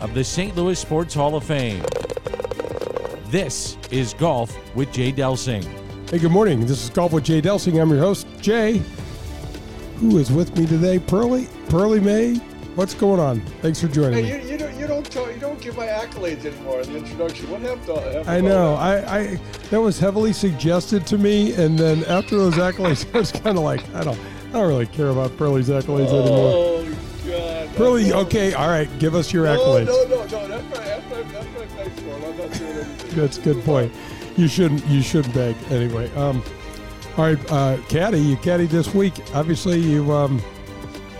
of the St. Louis Sports Hall of Fame. This is Golf with Jay Delsing. Hey, good morning. This is Golf with Jay Delsing. I'm your host, Jay. Who is with me today? Pearly, Pearly May. What's going on? Thanks for joining Hey, me. you, you don't you don't talk, you don't give my accolades anymore in the introduction. What happened? to- happened I know. I, I that was heavily suggested to me, and then after those accolades, I was kind of like, I don't, I don't really care about Pearly's accolades anymore. Oh God. Pearly, No, okay, all right, give us your accolades. no, no, no. That's my that's my that's my thanks for. I'm not doing anything. That's a good point. You shouldn't, you shouldn't beg anyway. Um, all right, uh, caddy, you caddy this week. Obviously, you um,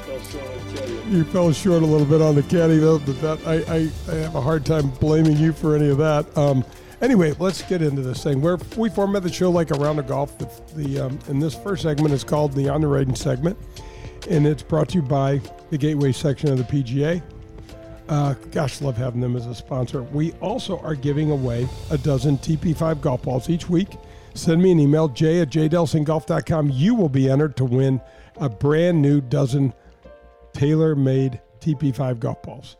I'll show it, I tell you. fell short a little bit on the caddy though, but that I, I, I have a hard time blaming you for any of that. Um, anyway, let's get into this thing. Where we format the show like a round of golf. The, the um, and this first segment is called the on the range segment, and it's brought to you by the Gateway section of the PGA. Uh, gosh, love having them as a sponsor. We also are giving away a dozen TP5 golf balls each week. Send me an email, jay at jdelsinggolf.com. You will be entered to win a brand new dozen TaylorMade TP5 golf balls.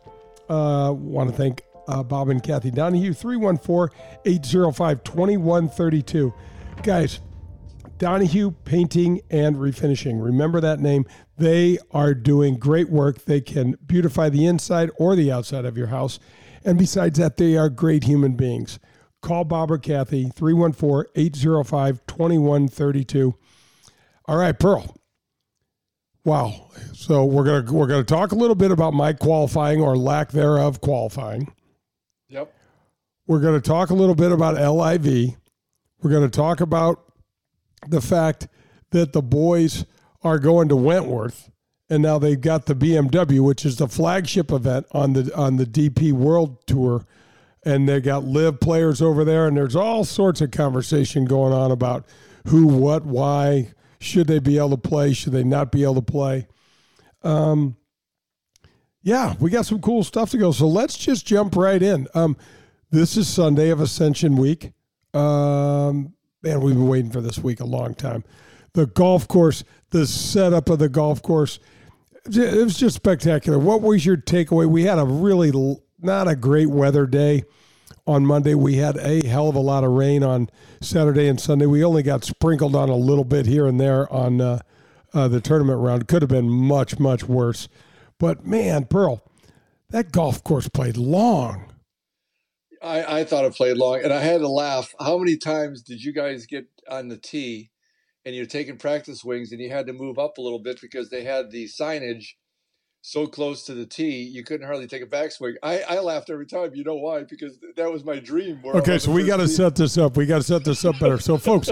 Uh, Want to thank uh, Bob and Kathy Donahue, 314 805 2132. Guys, Donahue Painting and Refinishing. Remember that name. They are doing great work. They can beautify the inside or the outside of your house. And besides that, they are great human beings. Call Bob or Kathy, 314 805 2132. All right, Pearl. Wow. So we're gonna we're gonna talk a little bit about my qualifying or lack thereof qualifying. Yep. We're gonna talk a little bit about LIV. We're gonna talk about the fact that the boys are going to Wentworth, and now they've got the BMW, which is the flagship event on the on the DP World Tour, and they got LIV players over there, and there's all sorts of conversation going on about who, what, why, should they be able to play, should they not be able to play. Um, yeah, we got some cool stuff to go. So let's just jump right in. Um, this is Sunday of Ascension Week. Um, man, we've been waiting for this week a long time. The golf course, the setup of the golf course, it was just spectacular. What was your takeaway? We had a really not a great weather day on Monday. We had a hell of a lot of rain on Saturday and Sunday. We only got sprinkled on a little bit here and there on uh, uh, the tournament round. Could have been much, much worse. But man, Pearl, that golf course played long. I, I thought it played long, and I had to laugh. How many times did you guys get on the tee, and you're taking practice wings, and you had to move up a little bit because they had the signage so close to the tee, you couldn't hardly take a backswing. I, I laughed every time. You know why? Because that was my dream. Okay, so we got to set this up. We got to set this up better. So, folks,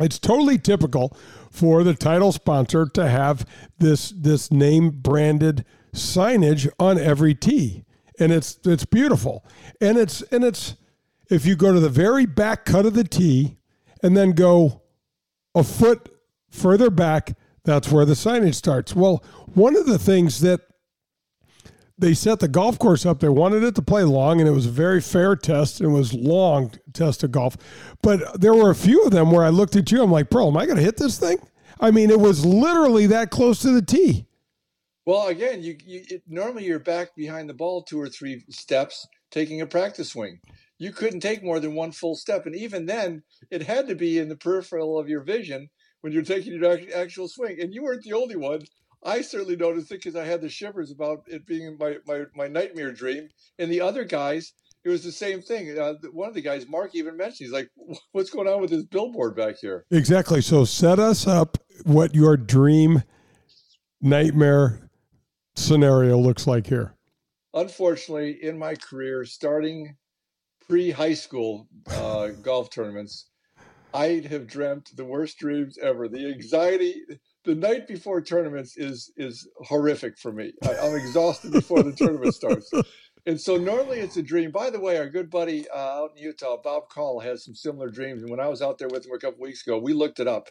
it's totally typical for the title sponsor to have this this name branded signage on every tee, and it's it's beautiful. And it's and it's if you go to the very back cut of the tee and then go a foot further back, that's where the signage starts. Well, one of the things that they set the golf course up. They wanted it to play long, and it was a very fair test. And it was long test of golf, but there were a few of them where I looked at you. I'm like, bro, am I going to hit this thing? I mean, it was literally that close to the tee. Well, again, you, you it, normally you're back behind the ball two or three steps taking a practice swing. You couldn't take more than one full step, and even then, it had to be in the peripheral of your vision when you're taking your actual swing. And you weren't the only one. I certainly noticed it because I had the shivers about it being my, my, my nightmare dream. And the other guys, it was the same thing. Uh, one of the guys, Mark, even mentioned, he's like, "What's going on with this billboard back here?" Exactly. So set us up what your dream nightmare scenario looks like here. unfortunately, in my career, starting pre high school uh, golf tournaments, I'd have dreamt the worst dreams ever. The anxiety the night before tournaments is is horrific for me. I, I'm exhausted before the tournament starts. And so normally it's a dream. By the way, our good buddy uh, out in Utah, Bob Call, has some similar dreams. And when I was out there with him a couple weeks ago, we looked it up.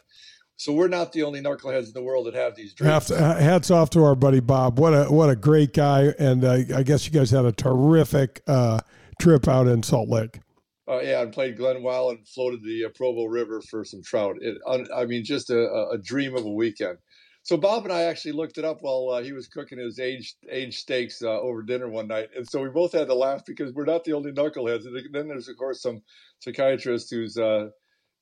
So we're not the only knuckleheads in the world that have these dreams. Hats off to our buddy Bob. What a what a great guy, and uh, I guess you guys had a terrific uh, trip out in Salt Lake. Uh, yeah, and played Glenwild and floated the uh, Provo River for some trout. It, I mean, just a, a dream of a weekend. So Bob and I actually looked it up while uh, he was cooking his aged aged steaks uh, over dinner one night, and so we both had to laugh because we're not the only knuckleheads. And then there's of course some psychiatrist who's uh,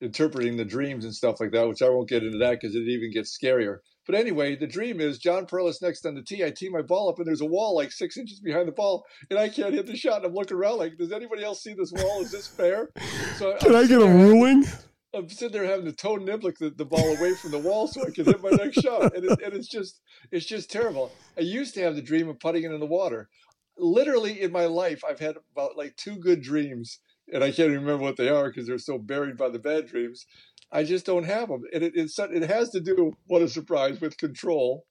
interpreting the dreams and stuff like that, which I won't get into that because it even gets scarier. But anyway, the dream is John Perlis next on the tee. I tee my ball up, and there's a wall like six inches behind the ball, and I can't hit the shot. And I'm looking around like, does anybody else see this wall? Is this fair? So can I'm i get a ruling? I'm sitting there having to toe niblick the, the ball away from the wall so I can hit my next shot, and, it, and it's just it's just terrible. I used to have the dream of putting it in the water. Literally in my life, I've had about like two good dreams and I can't even remember what they are because they're so buried by the bad dreams. I just don't have them, and it it has to do. What a surprise with control.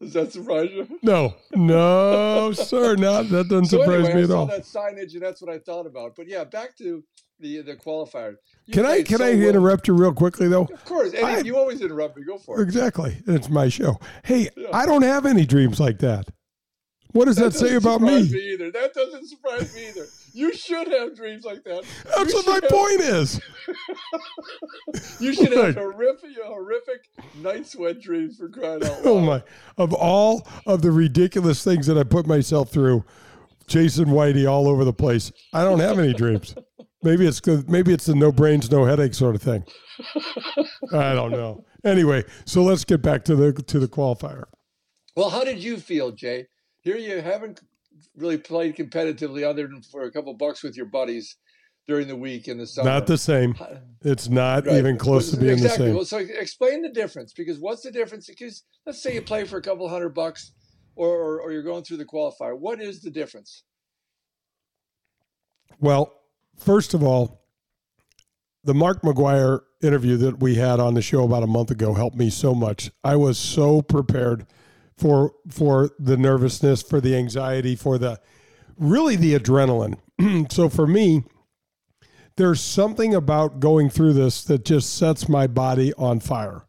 Does that surprise you? No, no, sir. Not that doesn't so surprise anyway, me at all. That signage, and that's what I thought about. But yeah, back to the the qualifier. You can I can so I interrupt you real quickly though? Of course, I, you always interrupt me. Go for it. Exactly, it's my show. Hey, yeah. I don't have any dreams like that. What does that, that say about me? me? Either that doesn't surprise me either. You should have dreams like that. That's you what my have, point is. you should have horrific, horrific night sweat dreams for crying out oh, loud. Oh my! Of all of the ridiculous things that I put myself through, Jason Whitey all over the place. I don't have any dreams. Maybe it's good. Maybe it's the no brains, no headache sort of thing. I don't know. Anyway, so let's get back to the to the qualifier. Well, how did you feel, Jay? Here you haven't really played competitively other than for a couple bucks with your buddies during the week in the summer. Not the same. It's not right. even close to being exactly. the same. Well, so explain the difference because what's the difference? Because let's say you play for a couple hundred bucks or, or, or you're going through the qualifier. What is the difference? Well, first of all, the Mark McGwire interview that we had on the show about a month ago helped me so much. I was so prepared for for the nervousness, for the anxiety, for the really the adrenaline. so for me, there's something about going through this that just sets my body on fire.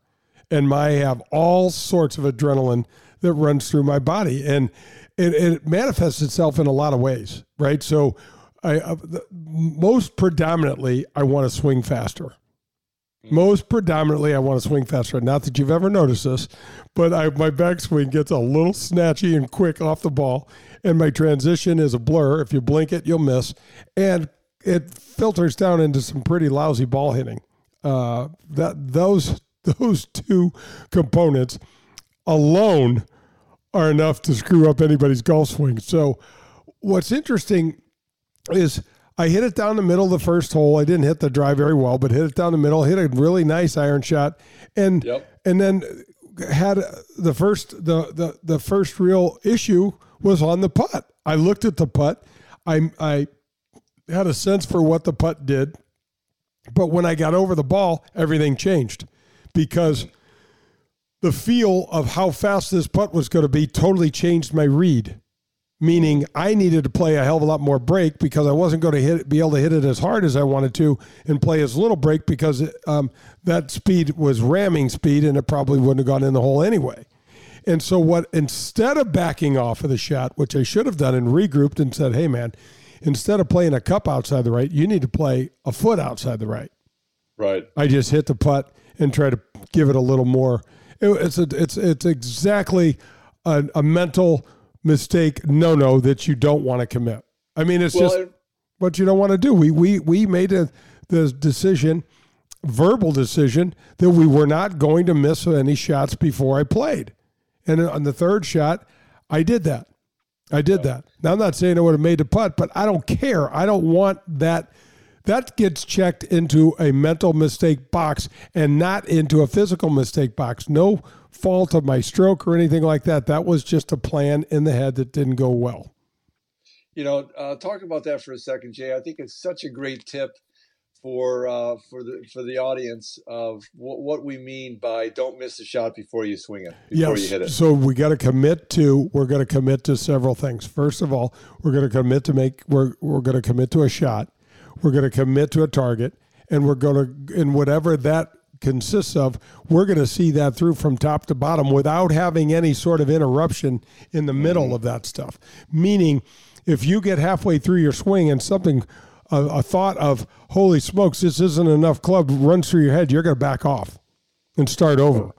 And I have all sorts of adrenaline that runs through my body. And it, it manifests itself in a lot of ways, right? So, I, uh, most predominantly, I want to swing faster. Most predominantly, I want to swing faster. Not that you've ever noticed this, but I, my backswing gets a little snatchy and quick off the ball, and my transition is a blur. If you blink it, you'll miss, and it filters down into some pretty lousy ball hitting. Uh, that those those two components alone are enough to screw up anybody's golf swing. So, what's interesting is I hit it down the middle of the first hole. I didn't hit the drive very well, but hit it down the middle. Hit a really nice iron shot, and yep. and then had the first the, the the first real issue was on the putt. I looked at the putt. I I had a sense for what the putt did, but when I got over the ball, everything changed because the feel of how fast this putt was going to be totally changed my read meaning I needed to play a hell of a lot more break because I wasn't going to hit be able to hit it as hard as I wanted to and play as little break because um, that speed was ramming speed and it probably wouldn't have gone in the hole anyway. And so what instead of backing off of the shot, which I should have done and regrouped and said, "Hey man, instead of playing a cup outside the right, you need to play a foot outside the right." Right. I just hit the putt and try to give it a little more. It, it's a, it's it's exactly a, a mental mistake no no that you don't want to commit. I mean, it's well, just it, what you don't want to do. We we we made a the decision, verbal decision that we were not going to miss any shots before I played, and on the third shot, I did that. I did that. Now I'm not saying I would have made the putt, but I don't care. I don't want that. That gets checked into a mental mistake box and not into a physical mistake box. No fault of my stroke or anything like that. That was just a plan in the head that didn't go well. You know, uh, talk about that for a second, Jay. I think it's such a great tip for uh, for the for the audience of what, what we mean by don't miss a shot before you swing it before yes. you hit it. So we got to commit to we're going to commit to several things. First of all, we're going to commit to make we're we're going to commit to a shot. We're going to commit to a target, and we're going to in whatever that consists of, we're going to see that through from top to bottom without having any sort of interruption in the middle of that stuff. Meaning, if you get halfway through your swing and something a, a thought of holy smokes this isn't enough club runs through your head you're going to back off and start over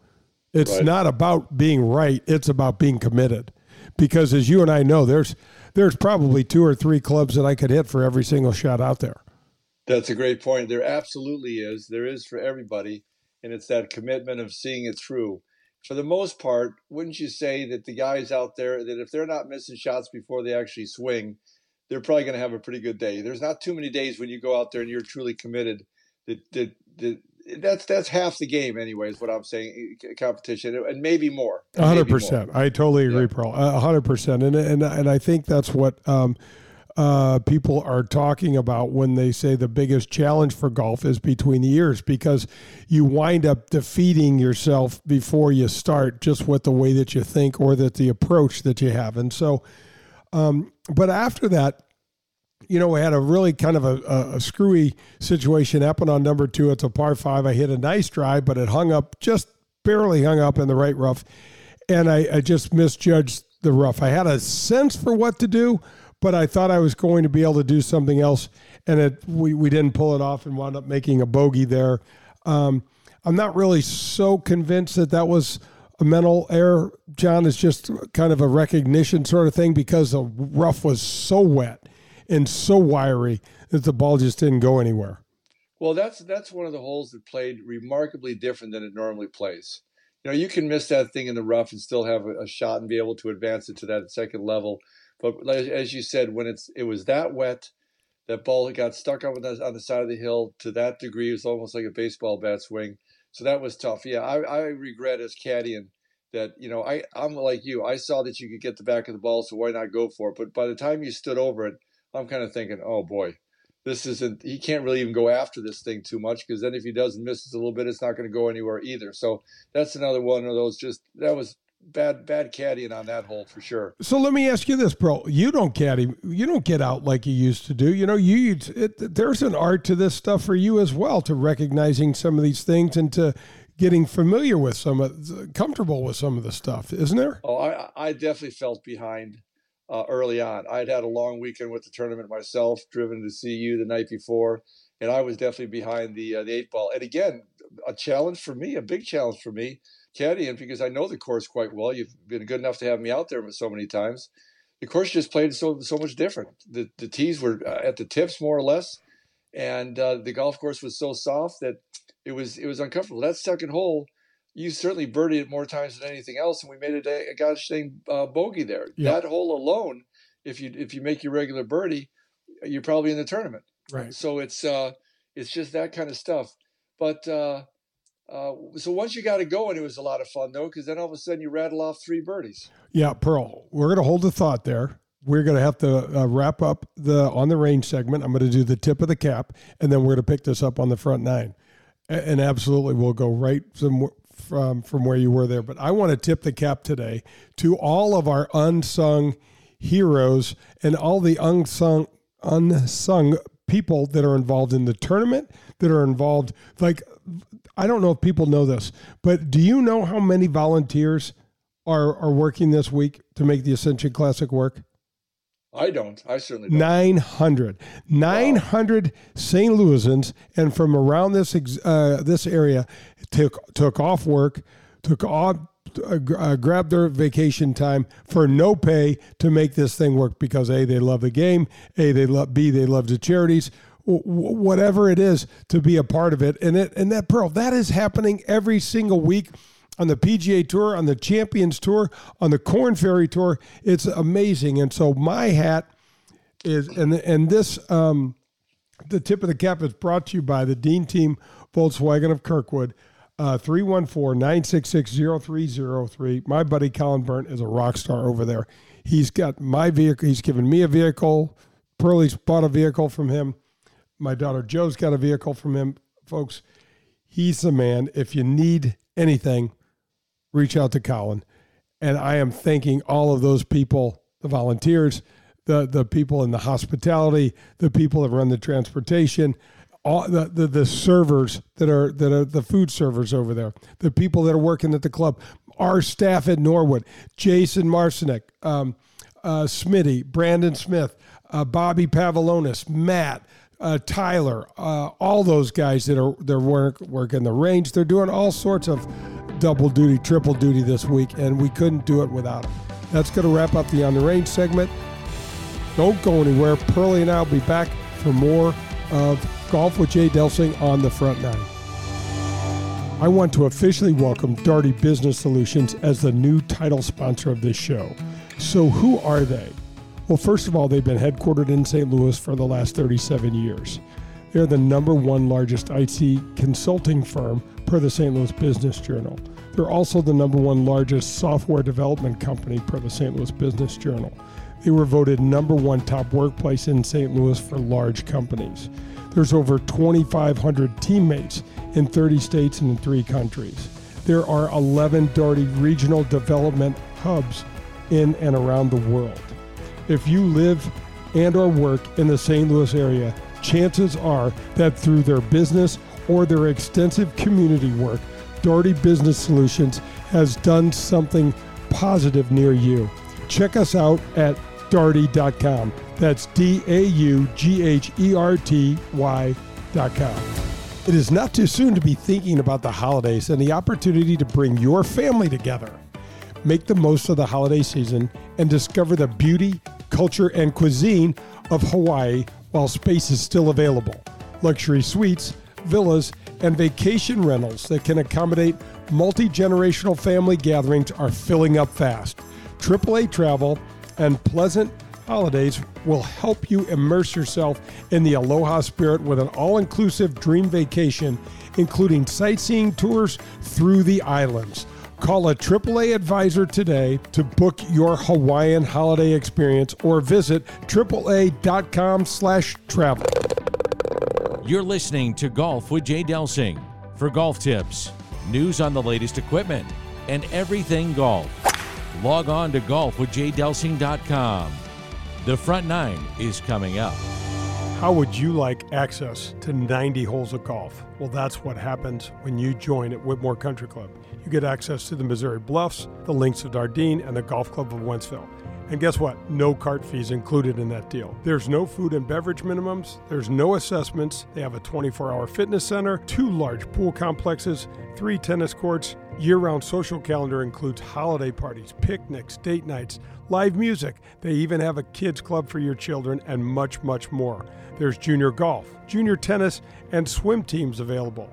it's Right. not about being right it's about being committed because as you and i know there's there's probably two or three clubs that i could hit for every single shot out there That's a great point. There absolutely is. There is for everybody, and it's that commitment of seeing it through. For the most part, wouldn't you say that the guys out there that if they're not missing shots before they actually swing, they're probably going to have a pretty good day. There's not too many days when you go out there and you're truly committed. That that, that that's that's half the game anyway. Is what I'm saying. eh, Competition and maybe more. A hundred Maybe more. percent. I totally agree, Yeah. Pearl. A hundred percent. And and and I think that's what um, uh, people are talking about when they say the biggest challenge for golf is between the years because you wind up defeating yourself before you start just with the way that you think or that the approach that you have. And so, um, but after that, you know, we had a really kind of a, a, a screwy situation happen on number two. It's a par five. I hit a nice drive, but it hung up just barely hung up in the right rough. And I, I just misjudged the rough. I had a sense for what to do, but I thought I was going to be able to do something else. And it, we, we didn't pull it off and wound up making a bogey there. Um, I'm not really so convinced that that was a mental error, John. It's just kind of a recognition sort of thing because the rough was so wet and so wiry that the ball just didn't go anywhere. Well, that's that's one of the holes that played remarkably different than it normally plays. You know, you can miss that thing in the rough and still have a, a shot and be able to advance it to that second level. But as you said, when it's it was that wet, that ball got stuck on the on the side of the hill to that degree. It was almost like a baseball bat swing. So that was tough. Yeah, I, I regret as caddying that you know I I'm like you. I saw that you could get the back of the ball, so why not go for it? But by the time you stood over it, I'm kind of thinking, oh boy, this isn't. He can't really even go after this thing too much because then if he does miss it a little bit, it's not going to go anywhere either. So that's another one of those. Just that was bad bad caddying on that hole for sure. So let me ask you this, bro. You don't caddy. You don't get out like you used to do. You know, you it, there's an art to this stuff for you as well, to recognizing some of these things and to getting familiar with some of, comfortable with some of the stuff, isn't there? Oh, I I definitely felt behind uh, early on. I'd had a long weekend with the tournament myself, driven to see you the night before, and I was definitely behind the uh, the eight ball. And again, a challenge for me, a big challenge for me, caddying because I know the course quite well. You've been good enough to have me out there so many times. The course just played so so much different. The the tees were uh, at the tips more or less, and uh, the golf course was so soft that it was it was uncomfortable. That second hole, you certainly birdied it more times than anything else, and we made a, a gosh dang uh, bogey there. That hole alone, if you if you make your regular birdie, you're probably in the tournament. Right. So it's uh it's just that kind of stuff. But uh, uh, so once you got it going, it was a lot of fun though, because then all of a sudden you rattle off three birdies. Yeah, Pearl. We're going to hold the thought there. We're going to have to uh, wrap up the on the range segment. I'm going to do the tip of the cap, and then we're going to pick this up on the front nine. And absolutely, we'll go right from from from where you were there. But I want to tip the cap today to all of our unsung heroes and all the unsung unsung people that are involved in the tournament that are involved. Like, I don't know if people know this, but do you know how many volunteers are are working this week to make the Ascension Classic work? I don't. I certainly don't. 900 900 St. Louisans and from around this uh, this area took took off work took off uh, uh, grabbed their vacation time for no pay to make this thing work because a they love the game a they love b they love the charities whatever it is to be a part of it and it and that pearl that is happening every single week on the PGA Tour, on the Champions Tour, on the Corn Ferry Tour. It's amazing. And so my hat is, and and this, um, the tip of the cap is brought to you by the Dean Team Volkswagen of Kirkwood. uh, 314 966 0303. My buddy Colin Burnt is a rock star over there. He's got my vehicle, he's given me a vehicle. Pearlie's bought a vehicle from him. My daughter Joe's got a vehicle from him. Folks, he's the man. If you need anything, reach out to Colin. And I am thanking all of those people, the volunteers, the, the people in the hospitality, the people that run the transportation, all the, the, the servers that are that are the food servers over there, the people that are working at the club, our staff at Norwood, Jason Marcinek, um, uh, Smitty, Brandon Smith, uh, Bobby Pavlonis, Matt, uh, Tyler, uh, all those guys that are they're work, working the range. They're doing all sorts of double duty, triple duty this week, and we couldn't do it without them. That's going to wrap up the on the range segment. Don't go anywhere. Pearlie and I will be back for more of Golf with Jay Delsing on the front nine. I want to officially welcome Daugherty Business Solutions as the new title sponsor of this show. So, who are they? Well, first of all, they've been headquartered in St. Louis for the last 37 years. They're the number one largest IT consulting firm per the St. Louis Business Journal. They're also the number one largest software development company per the St. Louis Business Journal. They were voted number one top workplace in St. Louis for large companies. There's over 2,500 teammates in 30 states and in three countries. There are 11 Daugherty regional development hubs in and around the world. If you live and or work in the St. Louis area, chances are that through their business or their extensive community work, Daugherty Business Solutions has done something positive near you. Check us out at daugherty.com. That's D A U G H E R T Y.com. It is not too soon to be thinking about the holidays and the opportunity to bring your family together. Make the most of the holiday season and discover the beauty, culture, and cuisine of Hawaii while space is still available. Luxury suites, villas, and vacation rentals that can accommodate multi generational family gatherings are filling up fast. AAA Travel and Pleasant Holidays will help you immerse yourself in the Aloha spirit with an all inclusive dream vacation, including sightseeing tours through the islands. Call a AAA advisor today to book your Hawaiian holiday experience or visit AAA.com slash travel. You're listening to Golf with Jay Delsing. For golf tips, news on the latest equipment, and everything golf, log on to golfwithjaydelsing.com. The front nine is coming up. How would you like access to 90 holes of golf? Well, that's what happens when you join at Whitmoor Country Club. You get access to the Missouri Bluffs, the Links of Dardenne, and the Golf Club of Wentzville. And guess what? No cart fees included in that deal. There's no food and beverage minimums, there's no assessments. They have a 24 hour fitness center, two large pool complexes, three tennis courts. Year round social calendar includes holiday parties, picnics, date nights, live music. They even have a kids club for your children and much, much more. There's junior golf, junior tennis, and swim teams available.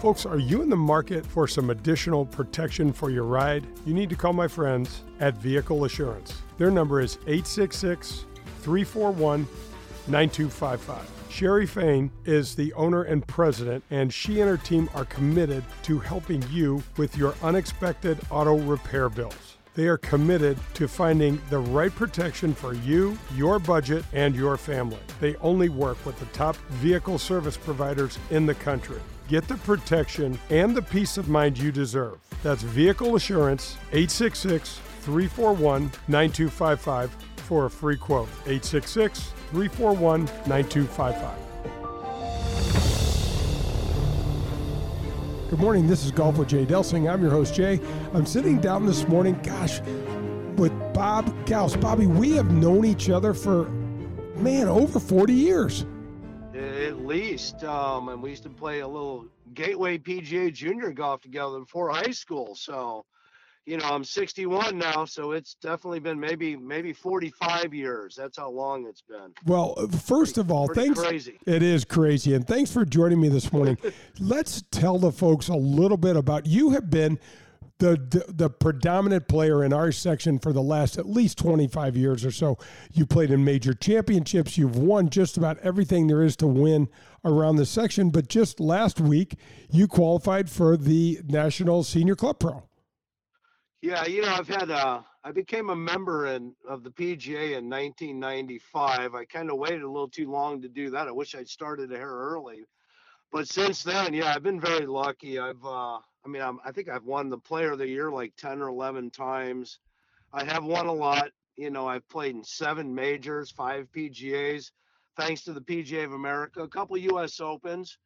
Folks, are you in the market for some additional protection for your ride? You need to call my friends at Vehicle Assurance. Their number is 866 341 9255. Sherry Fain is the owner and president, and she and her team are committed to helping you with your unexpected auto repair bills. They are committed to finding the right protection for you, your budget, and your family. They only work with the top vehicle service providers in the country. Get the protection and the peace of mind you deserve. That's Vehicle Assurance, 866 341 9255 for a free quote. 866 341 9255. Good morning. This is Golf with Jay Delsing. I'm your host, Jay. I'm sitting down this morning, gosh, with Bob Gauss. Bobby, we have known each other for, man, over 40 years at least. Um, and we used to play a little Gateway PGA Junior golf together before high school. So, you know, I'm 61 now, so it's definitely been maybe maybe 45 years. That's how long it's been. Well, first of all, Pretty thanks. crazy. It is crazy, and thanks for joining me this morning. Let's tell the folks a little bit about you. Have been the, the predominant player in our section for the last at least 25 years or so. You played in major championships. You've won just about everything there is to win around the section. But just last week, you qualified for the National Senior Club Pro. Yeah, you know, I've had I became a member in of the PGA in 1995. I kind of waited a little too long to do that. I wish I'd started a hair early. But since then, yeah, I've been very lucky. I've uh I mean, I'm, I think I've won the player of the year like 10 or 11 times. I have won a lot. You know, I've played in seven majors, five PGAs, thanks to the PGA of America, a couple US Opens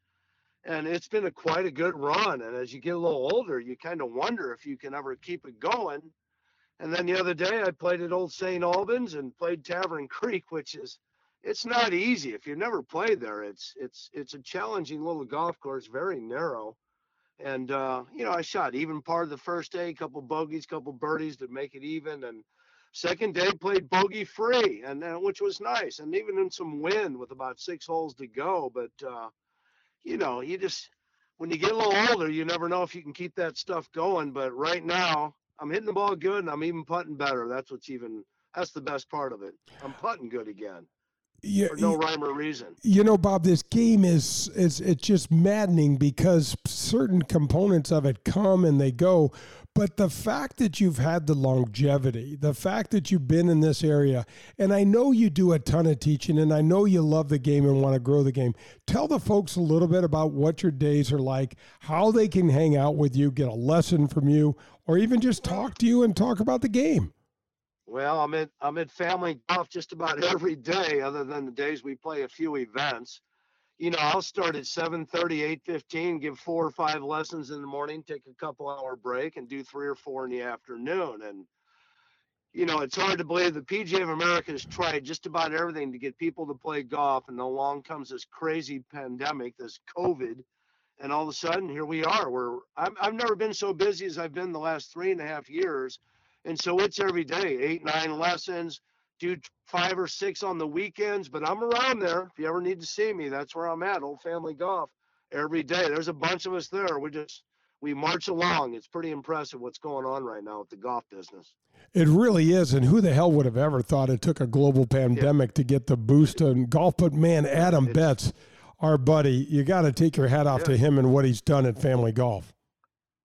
and it's been a quite a good run. And as you get a little older, you kind of wonder if you can ever keep it going. And then the other day, I played at Old St. Albans and played Tavern Creek, which is it's not easy if you've never played there. It's it's it's a challenging little golf course, very narrow. And uh, you know, I shot even part of the first day, a couple bogeys, couple birdies to make it even, and second day played bogey free, and then which was nice, and even in some wind with about six holes to go. But uh, you know, you just when you get a little older, you never know if you can keep that stuff going. But right now, I'm hitting the ball good and I'm even putting better. That's what's even that's the best part of it. I'm putting good again Yeah, for no rhyme or reason. You know, Bob, this game is is it's just maddening because certain components of it come and they go. But the fact that you've had the longevity, the fact that you've been in this area, and I know you do a ton of teaching and I know you love the game and want to grow the game. Tell the folks a little bit about what your days are like, how they can hang out with you, get a lesson from you, or even just talk to you and talk about the game. Well, I'm at I'm at family golf just about every day, other than the days we play a few events. You know, I'll start at 7:30, 8:15, give four or five lessons in the morning, take a couple hour break, and do three or four in the afternoon. And you know, it's hard to believe the PGA of America has tried just about everything to get people to play golf, and along comes this crazy pandemic, this COVID, and all of a sudden here we are. We're I've, I've never been so busy as I've been the last three and a half years, and so it's every day, eight, nine lessons, do five or six on the weekends, but I'm around there. If you ever need to see me, that's where I'm at, Old Family Golf, every day. There's a bunch of us there. We just we march along. It's pretty impressive what's going on right now with the golf business. It really is. And who the hell would have ever thought it took a global pandemic to get the boost in golf? But man, Adam It's- Betts, our buddy, you got to take your hat off to him and what he's done at Family Golf.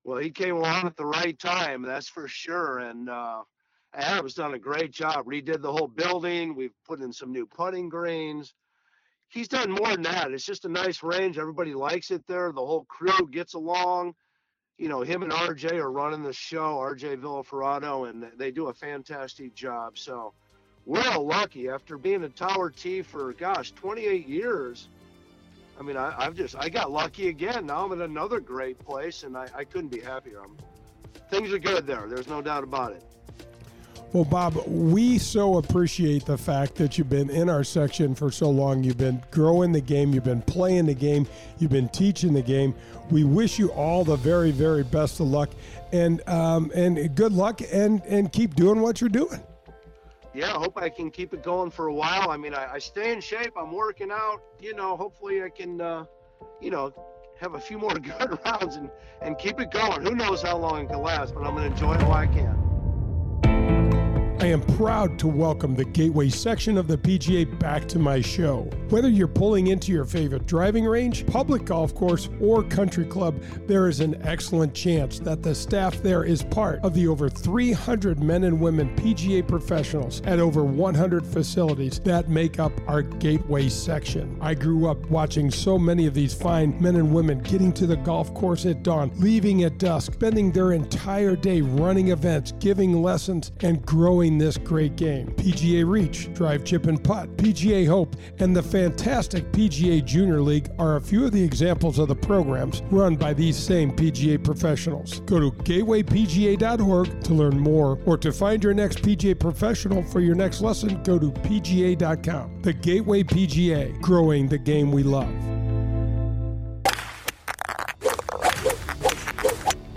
Well, he came along at the right time, that's for sure. And uh, Adam's done a great job. Redid the whole building. We've put in some new putting greens. He's done more than that. It's just a nice range. Everybody likes it there. The whole crew gets along. You know, him and RJ are running the show, RJ Villaferrado, and they do a fantastic job. So we're all lucky after being a Tower Tee for, gosh, 28 years. I mean, I, I've just I got lucky again. Now I'm in another great place, and I, I couldn't be happier. I'm, things are good there. There's no doubt about it. Well, Bob, we so appreciate the fact that you've been in our section for so long. You've been growing the game, you've been playing the game, you've been teaching the game. We wish you all the very, very best of luck, and um, and good luck, and and keep doing what you're doing. Yeah, I hope I can keep it going for a while. I mean, I, I stay in shape. I'm working out. You know, hopefully I can, uh, you know, have a few more good rounds and and keep it going. Who knows how long it can last, but I'm gonna enjoy it while I can. I am proud to welcome the Gateway section of the PGA back to my show. Whether you're pulling into your favorite driving range, public golf course, or country club, there is an excellent chance that the staff there is part of the over 300 men and women PGA professionals at over 100 facilities that make up our Gateway section. I grew up watching so many of these fine men and women getting to the golf course at dawn, leaving at dusk, spending their entire day running events, giving lessons, and growing this great game. PGA Reach, Drive Chip and Putt, PGA Hope, and the fantastic PGA Junior League are a few of the examples of the programs run by these same PGA professionals. Go to gatewaypga.org to learn more or to find your next PGA professional for your next lesson, go to pga.com. The Gateway PGA, growing the game we love.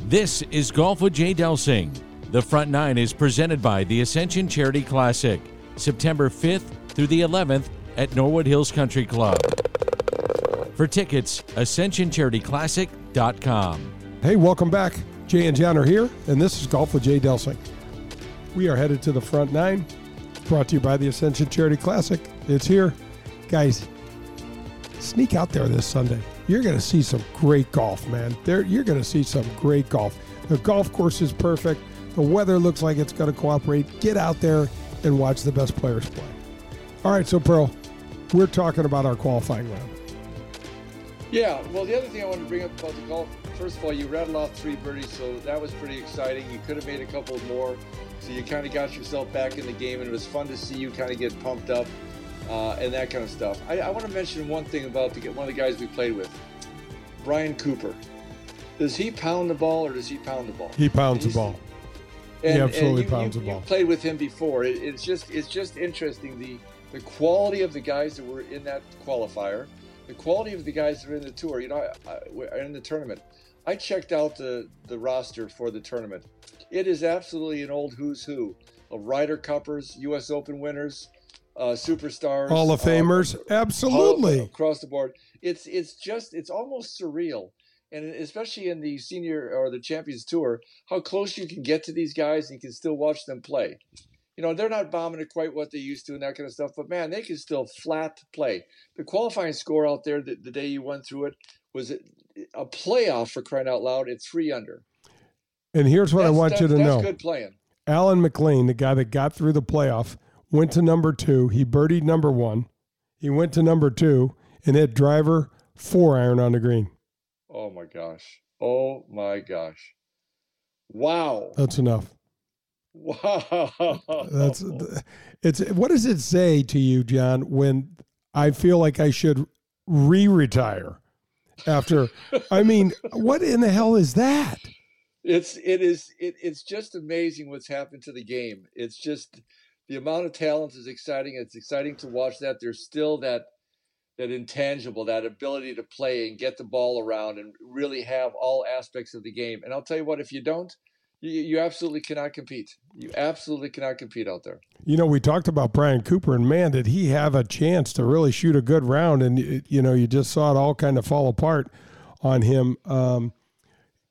This is Golf with Jay Delsing. The Front Nine is presented by the Ascension Charity Classic, September 5th through the 11th at Norwood Hills Country Club. For tickets, ascensioncharityclassic.com. Hey, welcome back. Jay and John are here, and this is Golf with Jay Delsing. We are headed to the front nine, brought to you by the Ascension Charity Classic. It's here. Guys, sneak out there this Sunday. You're going to see some great golf, man. There, you're going to see some great golf. The golf course is perfect. The weather looks like it's going to cooperate. Get out there and watch the best players play. All right, so Pearl, we're talking about our qualifying round. Yeah, well, the other thing I wanted to bring up about the golf, first of all, you rattled off three birdies, so that was pretty exciting. You could have made a couple more, so you kind of got yourself back in the game, and it was fun to see you kind of get pumped up uh, and that kind of stuff. I, I want to mention one thing about the, one of the guys we played with, Brian Cooper. Does he pound the ball or does he pound the ball? He pounds the ball. And, he absolutely you, pounds you, the ball. You played with him before. It, it's just it's just interesting the the quality of the guys that were in that qualifier, the quality of the guys that are in the tour. You know, I, I, in the tournament. I checked out the the roster for the tournament. It is absolutely an old who's who of Ryder Cuppers, U.S. Open winners, uh, superstars, Hall of Famers, uh, absolutely all across the board. It's it's just it's almost surreal, and especially in the senior or the Champions Tour, how close you can get to these guys and you can still watch them play. You know, they're not bombing it quite what they used to and that kind of stuff, but man, they can still flat play. The qualifying score out there the, the day you went through it was a playoff for crying out loud at three under. And here's what That's- I want you to that's- know. That's good playing. Alan McLean, the guy that got through the playoff, went to number two. He birdied number one. He went to number two and hit driver four iron on the green. Oh my gosh. Oh my gosh. Wow. That's enough. Wow. That's it's. What does it say to you, John? When I feel like I should re-retire after? I mean, what in the hell is that? It's it is it, it's just amazing what's happened to the game. It's just the amount of talent is exciting. It's exciting to watch that. There's still that that intangible, that ability to play and get the ball around and really have all aspects of the game. And I'll tell you what, if you don't, you, you absolutely cannot compete. You absolutely cannot compete out there. You know, we talked about Brian Cooper, and man, did he have a chance to really shoot a good round? And you know, you just saw it all kind of fall apart on him. Um,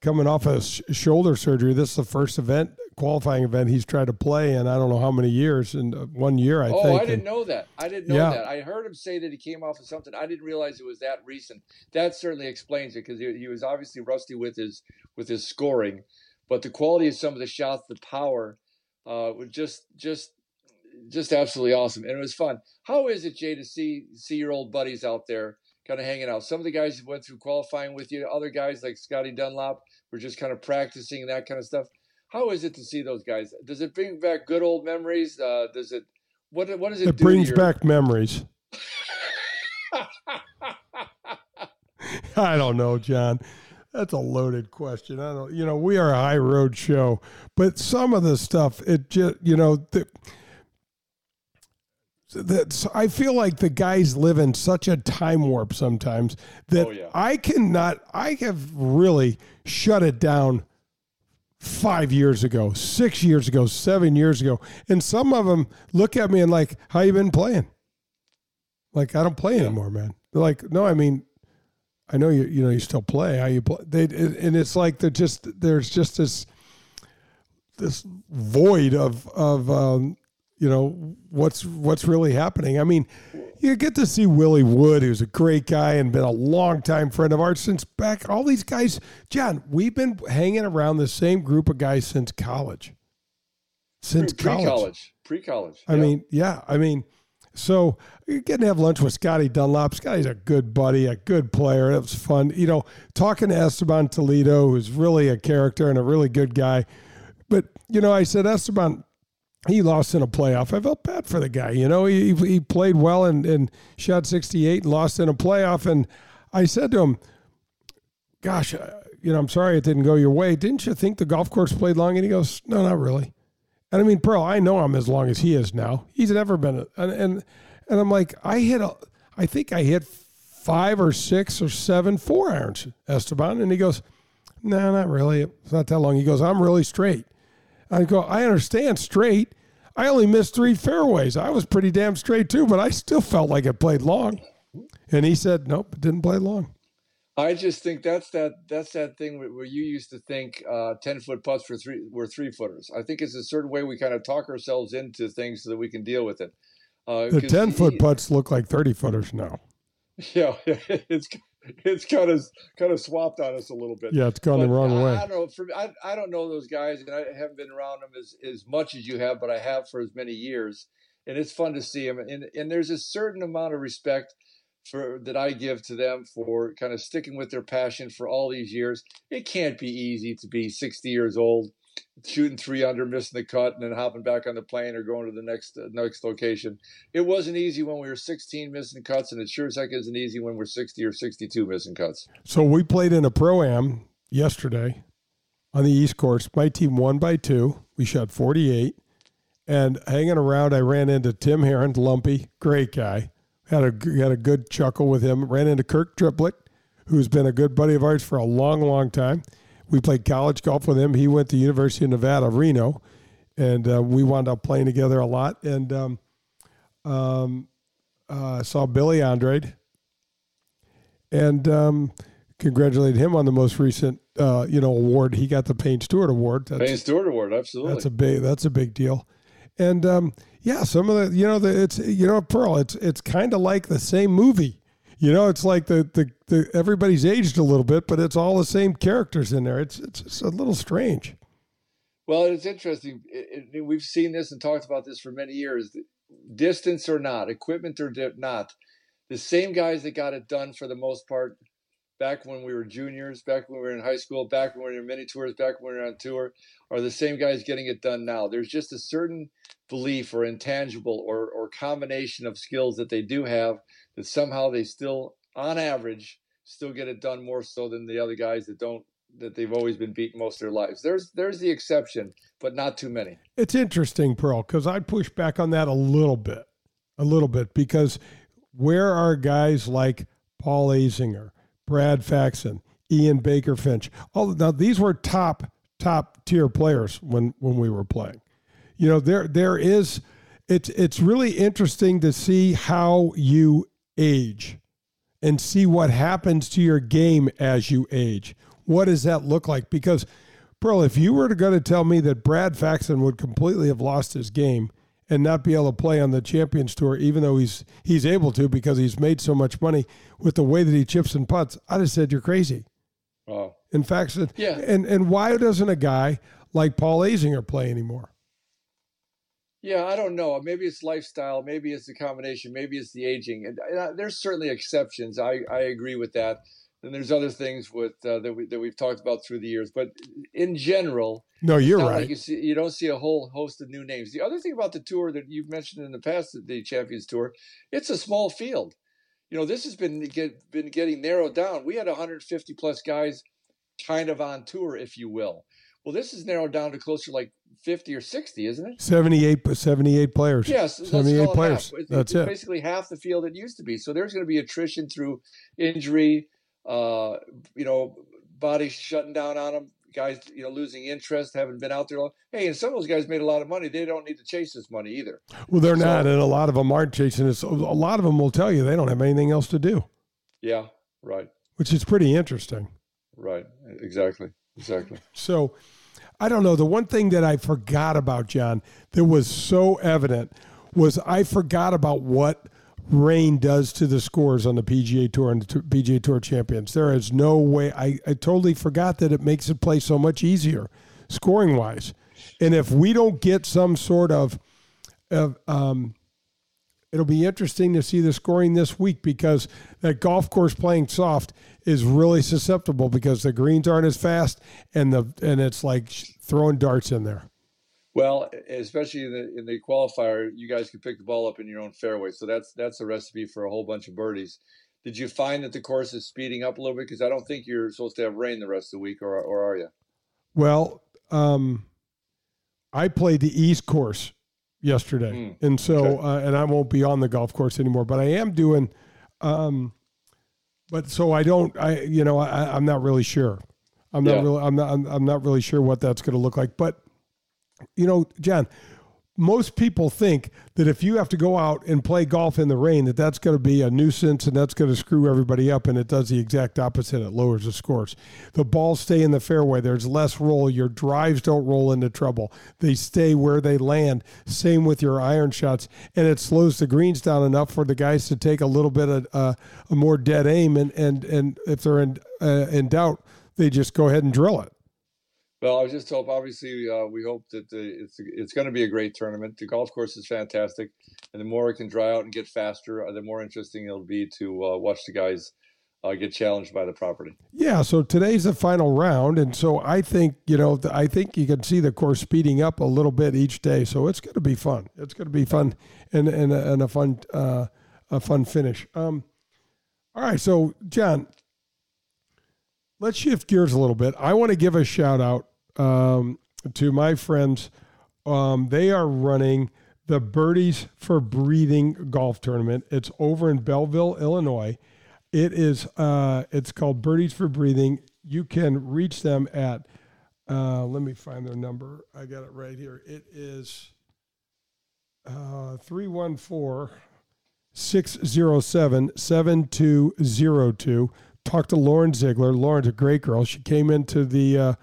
coming off a sh- shoulder surgery, this is the first event, qualifying event he's tried to play in I don't know how many years. In uh, one year, I oh, think. Oh, I didn't And- know that. I didn't know Yeah. that. I heard him say that he came off of something. I didn't realize it was that recent. That certainly explains it because he, he was obviously rusty with his with his scoring, but the quality of some of the shots, the power, uh, was just just just absolutely awesome, and it was fun. How is it, Jay, to see see your old buddies out there kind of hanging out? Some of the guys who went through qualifying with you, other guys like Scotty Dunlop were just kind of practicing and that kind of stuff. How is it to see those guys? Does it bring back good old memories? Uh, does it? What what does it, It do brings your, back memories. I don't know, John. That's a loaded question. I don't, you know, we are a high road show, but some of the stuff, it just, you know, the, that's, I feel like the guys live in such a time warp sometimes that Oh, yeah. I cannot, I have really shut it down five years ago, six years ago, seven years ago. And some of them look at me and like, how you been playing? Like, I don't play Yeah. anymore, man. They're like, no, I mean, I know you, you know, you still play. How you play? They, and it's like they're just, there's just this, this void of, of, um, you know, what's, what's really happening. I mean, you get to see Willie Wood, who's a great guy and been a longtime friend of ours since back. All these guys, John, we've been hanging around the same group of guys since college. Since pre college. college? Pre college. I mean, yeah, I mean, so you're getting to have lunch with Scotty Dunlop. Scotty's a good buddy, a good player. It was fun, you know, talking to Esteban Toledo, who's really a character and a really good guy. But you know, I said Esteban, he lost in a playoff. I felt bad for the guy. You know, he he played well and and shot 68 and lost in a playoff. And I said to him, "Gosh, uh, you know, I'm sorry it didn't go your way. Didn't you think the golf course played long?" And he goes, "No, not really." And I mean, Pearl, I know him as long as he is now. He's never been, a, and, and and I'm like, I hit, a, I think I hit five or six or seven four irons, Esteban. And he goes, No, not really. It's not that long. He goes, I'm really straight. I go, I understand straight. I only missed three fairways. I was pretty damn straight too, but I still felt like it played long. And he said, nope, it didn't play long. I just think that's that that's that thing where you used to think uh, ten foot putts for three were three footers. I think it's a certain way we kind of talk ourselves into things so that we can deal with it. Uh, the ten foot putts look like thirty footers now. Yeah, it's it's kind of kind of swapped on us a little bit. Yeah, it's gone but the wrong I, way. I don't know. For I, I don't know those guys, and I haven't been around them as, as much as you have, but I have for as many years, and it's fun to see them. And and there's a certain amount of respect for that I give to them for kind of sticking with their passion for all these years. It can't be easy to be 60 years old, shooting three under, missing the cut, and then hopping back on the plane or going to the next uh, next location. It wasn't easy when we were 16 missing cuts, and it sure as heck isn't easy when we're 60 or 62 missing cuts. So we played in a pro am yesterday on the East Course. My team won by two. We shot 48. And hanging around, I ran into Tim Herron, Lumpy, great guy had a had a good chuckle with him. Ran into Kirk Triplett, who's been a good buddy of ours for a long, long time. We played college golf with him. He went to University of Nevada, Reno, and uh, we wound up playing together a lot. And um, um, uh, saw Billy Andrade, and um, congratulated him on the most recent, uh, you know, award. He got the Payne Stewart Award. That's, Payne Stewart Award, absolutely. That's a big. That's a big deal. And um, yeah, some of the you know the, it's you know Pearl. It's it's kind of like the same movie. You know, it's like the, the the everybody's aged a little bit, but it's all the same characters in there. It's it's, it's a little strange. Well, it's interesting. It, it, we've seen this and talked about this for many years. Distance or not, equipment or not, the same guys that got it done for the most part back when we were juniors, back when we were in high school, back when we were in mini tours, back when we were on tour, are the same guys getting it done now. There's just a certain belief or intangible or, or combination of skills that they do have that somehow they still, on average, still get it done more so than the other guys that don't that they've always been beaten most of their lives. There's there's the exception, but not too many. It's interesting, Pearl, because I'd push back on that a little bit, a little bit, because where are guys like Paul Azinger, Brad Faxon, Ian Baker Finch. All now these were top top tier players when when we were playing. You know, there there is it's it's really interesting to see how you age and see what happens to your game as you age. What does that look like? Because Pearl, if you were going to tell me that Brad Faxon would completely have lost his game and not be able to play on the Champions Tour, even though he's he's able to because he's made so much money with the way that he chips and putts, I'd have said you're crazy. Oh. In fact, yeah. And and why doesn't a guy like Paul Azinger play anymore? Yeah, I don't know. Maybe it's lifestyle. Maybe it's the combination. Maybe it's the aging. And, and there's certainly exceptions. I, I agree with that. And there's other things with uh, that we that we've talked about through the years. But in general, no, you're right. Like you see, you don't see a whole host of new names. The other thing about the tour that you've mentioned in the past, the Champions Tour, it's a small field. You know, this has been get, been getting narrowed down. We had 150 plus guys, kind of on tour, if you will. Well, this is narrowed down to closer like 50 or 60, isn't it? 78, 78 players. Yes, 78 players. Half. That's it's it. basically half the field it used to be. So there's going to be attrition through injury, uh, you know, bodies shutting down on them, guys, you know, losing interest, haven't been out there long. Hey, and some of those guys made a lot of money. They don't need to chase this money either. Well, they're so, not, and a lot of them aren't chasing it. A lot of them will tell you they don't have anything else to do. Yeah, right. Which is pretty interesting. Right. Exactly. Exactly. So I don't know. The one thing that I forgot about, John, that was so evident was I forgot about what rain does to the scores on the PGA Tour and the PGA Tour champions. There is no way. I, I totally forgot that it makes it play so much easier scoring wise. And if we don't get some sort of, of um, it'll be interesting to see the scoring this week because that golf course playing soft is really susceptible because the greens aren't as fast and the and it's like throwing darts in there. Well, especially in the in the qualifier, you guys can pick the ball up in your own fairway, so that's that's a recipe for a whole bunch of birdies. Did you find that the course is speeding up a little bit? Because I don't think you're supposed to have rain the rest of the week, or or are you? Well, um, I played the East course yesterday, mm, and so okay. uh, and I won't be on the golf course anymore. But I am doing, um, but so I don't. I you know I, I'm not really sure. I'm not yeah. really. I'm not. I'm, I'm not really sure what that's going to look like. But you know, John, most people think that if you have to go out and play golf in the rain, that that's going to be a nuisance and that's going to screw everybody up. And it does the exact opposite. It lowers the scores. The balls stay in the fairway. There's less roll. Your drives don't roll into trouble. They stay where they land. Same with your iron shots, and it slows the greens down enough for the guys to take a little bit of uh, a more dead aim. And and and if they're in uh, in doubt, they just go ahead and drill it. Well, I just hope. Obviously, uh, we hope that the, it's it's going to be a great tournament. The golf course is fantastic, and the more it can dry out and get faster, uh, the more interesting it'll be to uh, watch the guys uh, get challenged by the property. Yeah. So today's the final round, and so I think you know I think you can see the course speeding up a little bit each day. So it's going to be fun. It's going to be fun and and, and a fun uh, a fun finish. Um, all right. So John, let's shift gears a little bit. I want to give a shout out um, to my friends. Um, they are running the Birdies for Breathing golf tournament. It's over in Belleville, Illinois. It is. Uh, it's called Birdies for Breathing. You can reach them at. Uh, let me find their number. I got it right here. It is uh, 314 607 7202 talked to Lauren Ziegler. Lauren's a great girl. She came into the uh,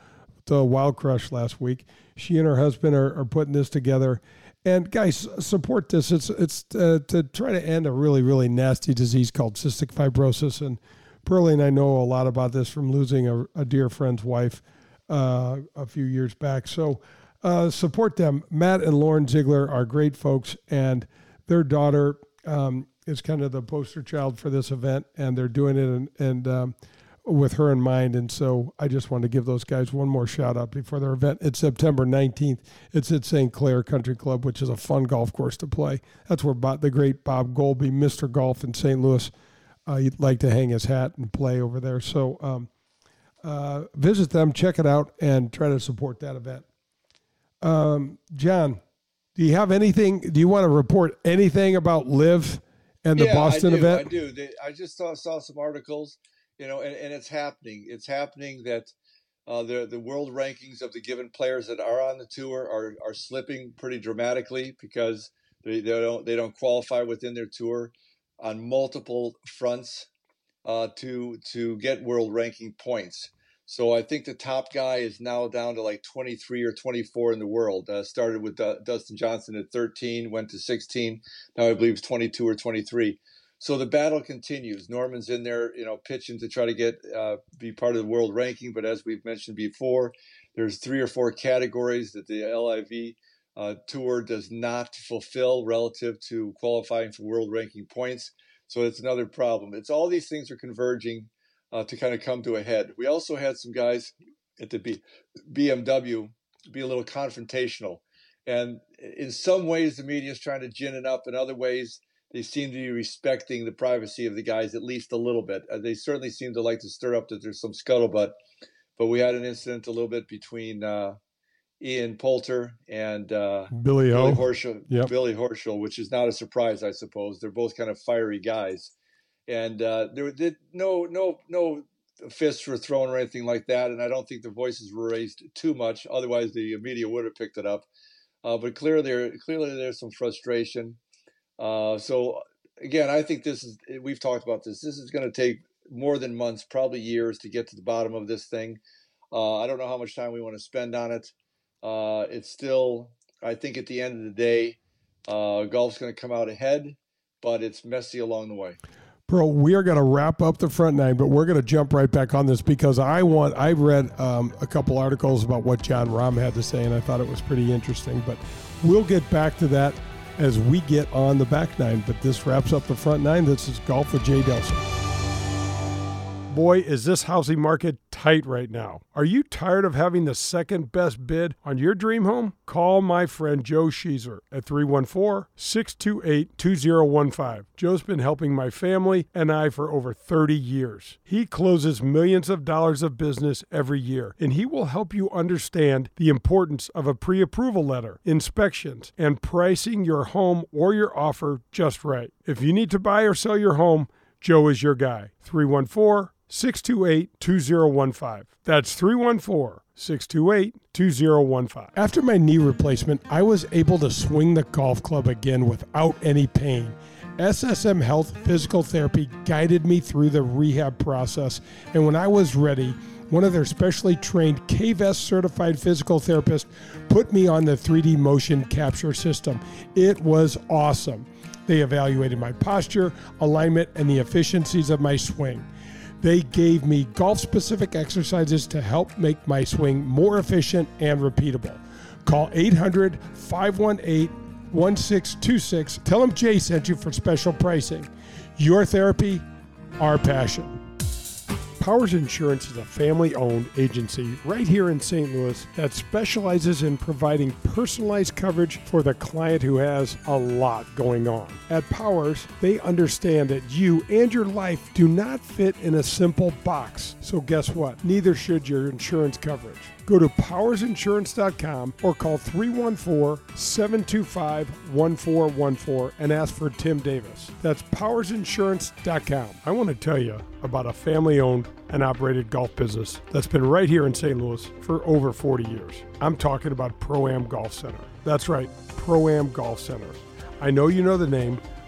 the Wild Crush last week. She and her husband are, are putting this together. And guys, support this. It's it's uh, to try to end a really really nasty disease called cystic fibrosis. And Pearlie and I know a lot about this from losing a, a dear friend's wife uh, a few years back. So uh, support them. Matt and Lauren Ziegler are great folks, and their daughter um, is kind of the poster child for this event, and they're doing it and, and um, with her in mind. And so I just want to give those guys one more shout out before their event. It's September 19th. It's at St. Clair Country Club, which is a fun golf course to play. That's where Bob, the great Bob Goalby, Mr. Golf in St. Louis, uh, would like to hang his hat and play over there. So um, uh, visit them, check it out, and try to support that event. Um, John, do you have anything? Do you want to report anything about LIV? And the yeah, Boston I do, event? I do. They, I just saw, saw some articles, you know, and, and it's happening. It's happening that uh, the the world rankings of the given players that are on the tour are are slipping pretty dramatically because they, they don't they don't qualify within their tour on multiple fronts uh, to to get world ranking points. So I think the top guy is now down to like 23 or 24 in the world. Uh, started with D- Dustin Johnson at 13, went to 16. Now I believe it's 22 or 23. So the battle continues. Norman's in there, you know, pitching to try to get uh, be part of the world ranking. But as we've mentioned before, there's three or four categories that the LIV uh, tour does not fulfill relative to qualifying for world ranking points. So it's another problem. It's all these things are converging uh, to kind of come to a head. We also had some guys at the B- BMW be a little confrontational. And in some ways, the media is trying to gin it up. In other ways, they seem to be respecting the privacy of the guys at least a little bit. Uh, they certainly seem to like to stir up that there's some scuttlebutt. But we had an incident a little bit between uh, Ian Poulter and uh, Billy, Billy Horschel, Yep. Billy Horschel, which is not a surprise, I suppose. They're both kind of fiery guys, and uh, there did no no no fists were thrown or anything like that. And I don't think the voices were raised too much. Otherwise, the media would have picked it up. Uh, but clearly, there clearly there's some frustration. Uh, so again, I think this is we've talked about this. This is going to take more than months, probably years, to get to the bottom of this thing. Uh, I don't know how much time we want to spend on it. Uh, it's still, I think, at the end of the day, uh, golf's going to come out ahead, but it's messy along the way. Pearl, we are going to wrap up the front nine, but we're going to jump right back on this because I want. I've read um, a couple articles about what Jon Rahm had to say, and I thought it was pretty interesting. But we'll get back to that as we get on the back nine. But this wraps up the front nine. This is golf with Jay Delsing. Boy, is this housing market tight right now. Are you tired of having the second best bid on your dream home? Call my friend Joe Sheezer at 314 628 2015. Joe's been helping my family and I for over 30 years. He closes millions of dollars of business every year, and he will help you understand the importance of a pre approval letter, inspections, and pricing your home or your offer just right. If you need to buy or sell your home, Joe is your guy. 314 628 2015. That's 314 628 2015. After my knee replacement, I was able to swing the golf club again without any pain. SSM Health Physical Therapy guided me through the rehab process, and when I was ready, one of their specially trained K-Vest certified physical therapists put me on the 3D motion capture system. It was awesome. They evaluated my posture, alignment, and the efficiencies of my swing. They gave me golf specific exercises to help make my swing more efficient and repeatable. Call 800 518 1626. Tell them Jay sent you for special pricing. Your therapy, our passion. Powers Insurance is a family owned agency right here in St. Louis that specializes in providing personalized coverage for the client who has a lot going on. At Powers, they understand that you and your life do not fit in a simple box. So, guess what? Neither should your insurance coverage. Go to powersinsurance.com or call 314 725 1414 and ask for Tim Davis. That's powersinsurance.com. I want to tell you about a family owned and operated golf business that's been right here in St. Louis for over 40 years. I'm talking about Pro Am Golf Center. That's right, Pro Am Golf Center. I know you know the name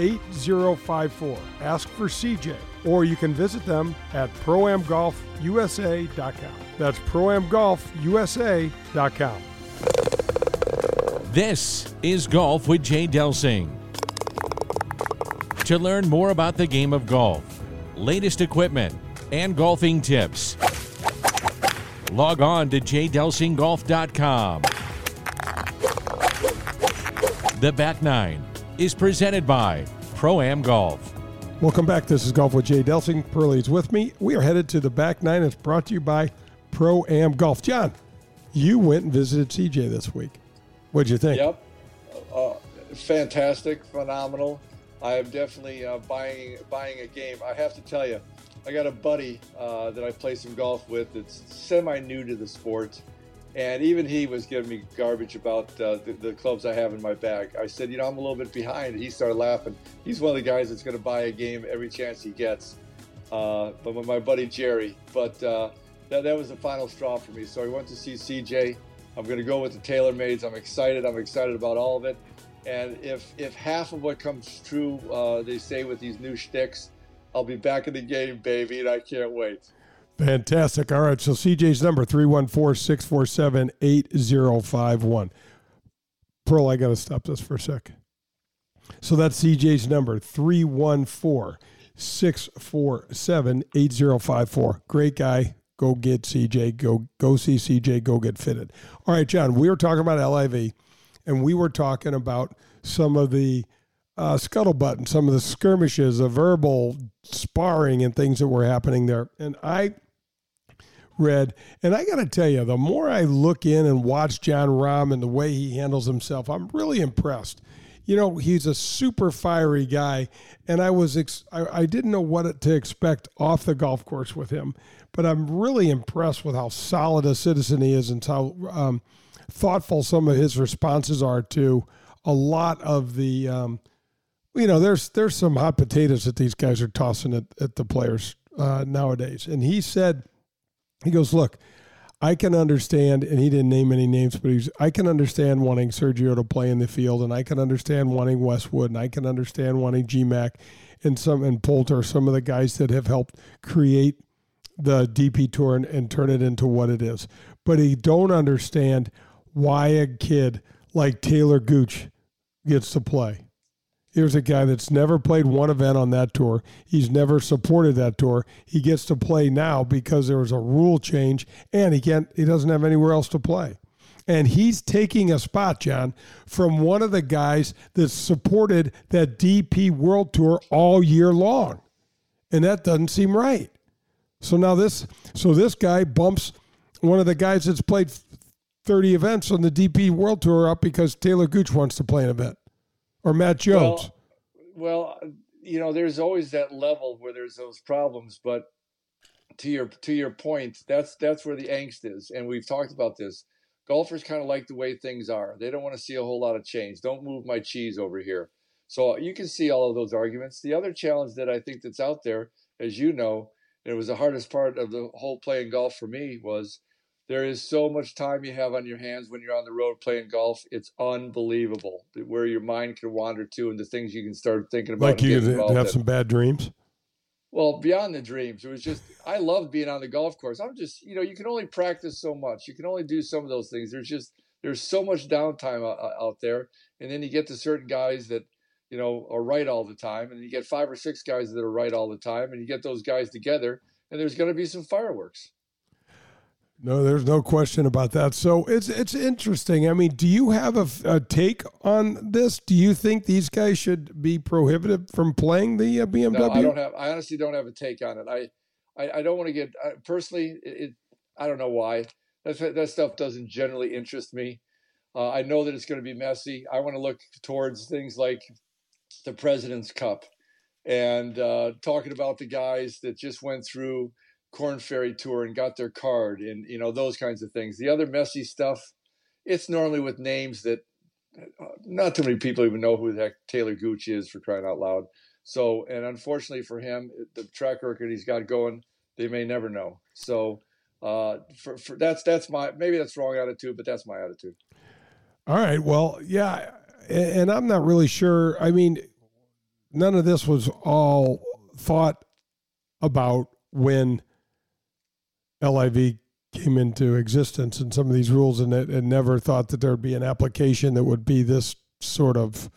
8054. Ask for CJ, or you can visit them at proamgolfusa.com. That's proamgolfusa.com. This is Golf with Jay Delsing. To learn more about the game of golf, latest equipment, and golfing tips, log on to jdelsinggolf.com. The Back Nine is presented by Pro Am Golf. Welcome back. This is Golf with Jay Delsing. Pearlie's with me. We are headed to the back nine. It's brought to you by Pro Am Golf. John, you went and visited CJ this week. What'd you think? Yep. Uh, fantastic, phenomenal. I am definitely uh, buying buying a game. I have to tell you, I got a buddy uh, that I play some golf with that's semi new to the sport and even he was giving me garbage about uh, the, the, clubs I have in my bag. I said, you know, I'm a little bit behind. He started laughing. He's one of the guys that's going to buy a game every chance he gets. Uh, but with my buddy Jerry, but uh, that, that was the final straw for me. So I went to see CJ. I'm going to go with the TaylorMades. I'm excited. I'm excited about all of it. And if if half of what comes true, uh, they say with these new shticks, I'll be back in the game, baby, and I can't wait. Fantastic. All right. So CJ's number 314 647 8051. Pearl, I got to stop this for a sec. So that's CJ's number 314 647 8054. Great guy. Go get CJ. Go go see CJ. Go get fitted. All right, John. We were talking about LIV, and we were talking about some of the uh, scuttlebutt and some of the skirmishes, the verbal sparring and things that were happening there. And I read. And I got to tell you, the more I look in and watch Jon Rahm and the way he handles himself, I'm really impressed. You know, he's a super fiery guy, and I was ex- I, I didn't know what to expect off the golf course with him, but I'm really impressed with how solid a citizen he is and how um, thoughtful some of his responses are to a lot of the. Um, you know, there's there's some hot potatoes that these guys are tossing at, at the players uh, nowadays, and he said he goes, Look, I can understand, and he didn't name any names, but he's, I can understand wanting Sergio to play in the field, and I can understand wanting Westwood, and I can understand wanting GMAC and some and Poulter, some of the guys that have helped create the DP tour and, and turn it into what it is. But he don't understand why a kid like Talor Gooch gets to play. Here's a guy that's never played one event on that tour. He's never supported that tour. He gets to play now because there was a rule change and he can't he doesn't have anywhere else to play. And he's taking a spot, John, from one of the guys that supported that DP World Tour all year long. And that doesn't seem right. So now this so this guy bumps one of the guys that's played 30 events on the DP World Tour up because Talor Gooch wants to play an event or Matt Jones. Well, well, you know, there's always that level where there's those problems, but to your to your point, that's that's where the angst is, and we've talked about this. Golfers kind of like the way things are. They don't want to see a whole lot of change. Don't move my cheese over here. So you can see all of those arguments. The other challenge that I think that's out there, as you know, it was the hardest part of the whole playing golf for me was there is so much time you have on your hands when you're on the road playing golf. It's unbelievable where your mind can wander to and the things you can start thinking about. Like you have some bad dreams. Well, beyond the dreams, it was just I loved being on the golf course. I'm just, you know, you can only practice so much. You can only do some of those things. There's just there's so much downtime out there, and then you get to certain guys that you know are right all the time, and you get five or six guys that are right all the time, and you get those guys together, and there's going to be some fireworks. No, there's no question about that. So it's it's interesting. I mean, do you have a, a take on this? Do you think these guys should be prohibited from playing the uh, BMW? No, I don't have. I honestly don't have a take on it. I I, I don't want to get I, personally. It, it, I don't know why. That that stuff doesn't generally interest me. Uh, I know that it's going to be messy. I want to look towards things like the President's Cup and uh, talking about the guys that just went through Korn Ferry Tour and got their card and you know those kinds of things. The other messy stuff, it's normally with names that uh, not too many people even know who the heck Talor Gooch is for crying out loud. So, and unfortunately for him, the track record he's got going, they may never know. So, uh, for, for that's that's my maybe that's wrong attitude, but that's my attitude. All right. Well, yeah, and I'm not really sure. I mean, none of this was all thought about when LIV came into existence and some of these rules and, it, and never thought that there would be an application that would be this sort of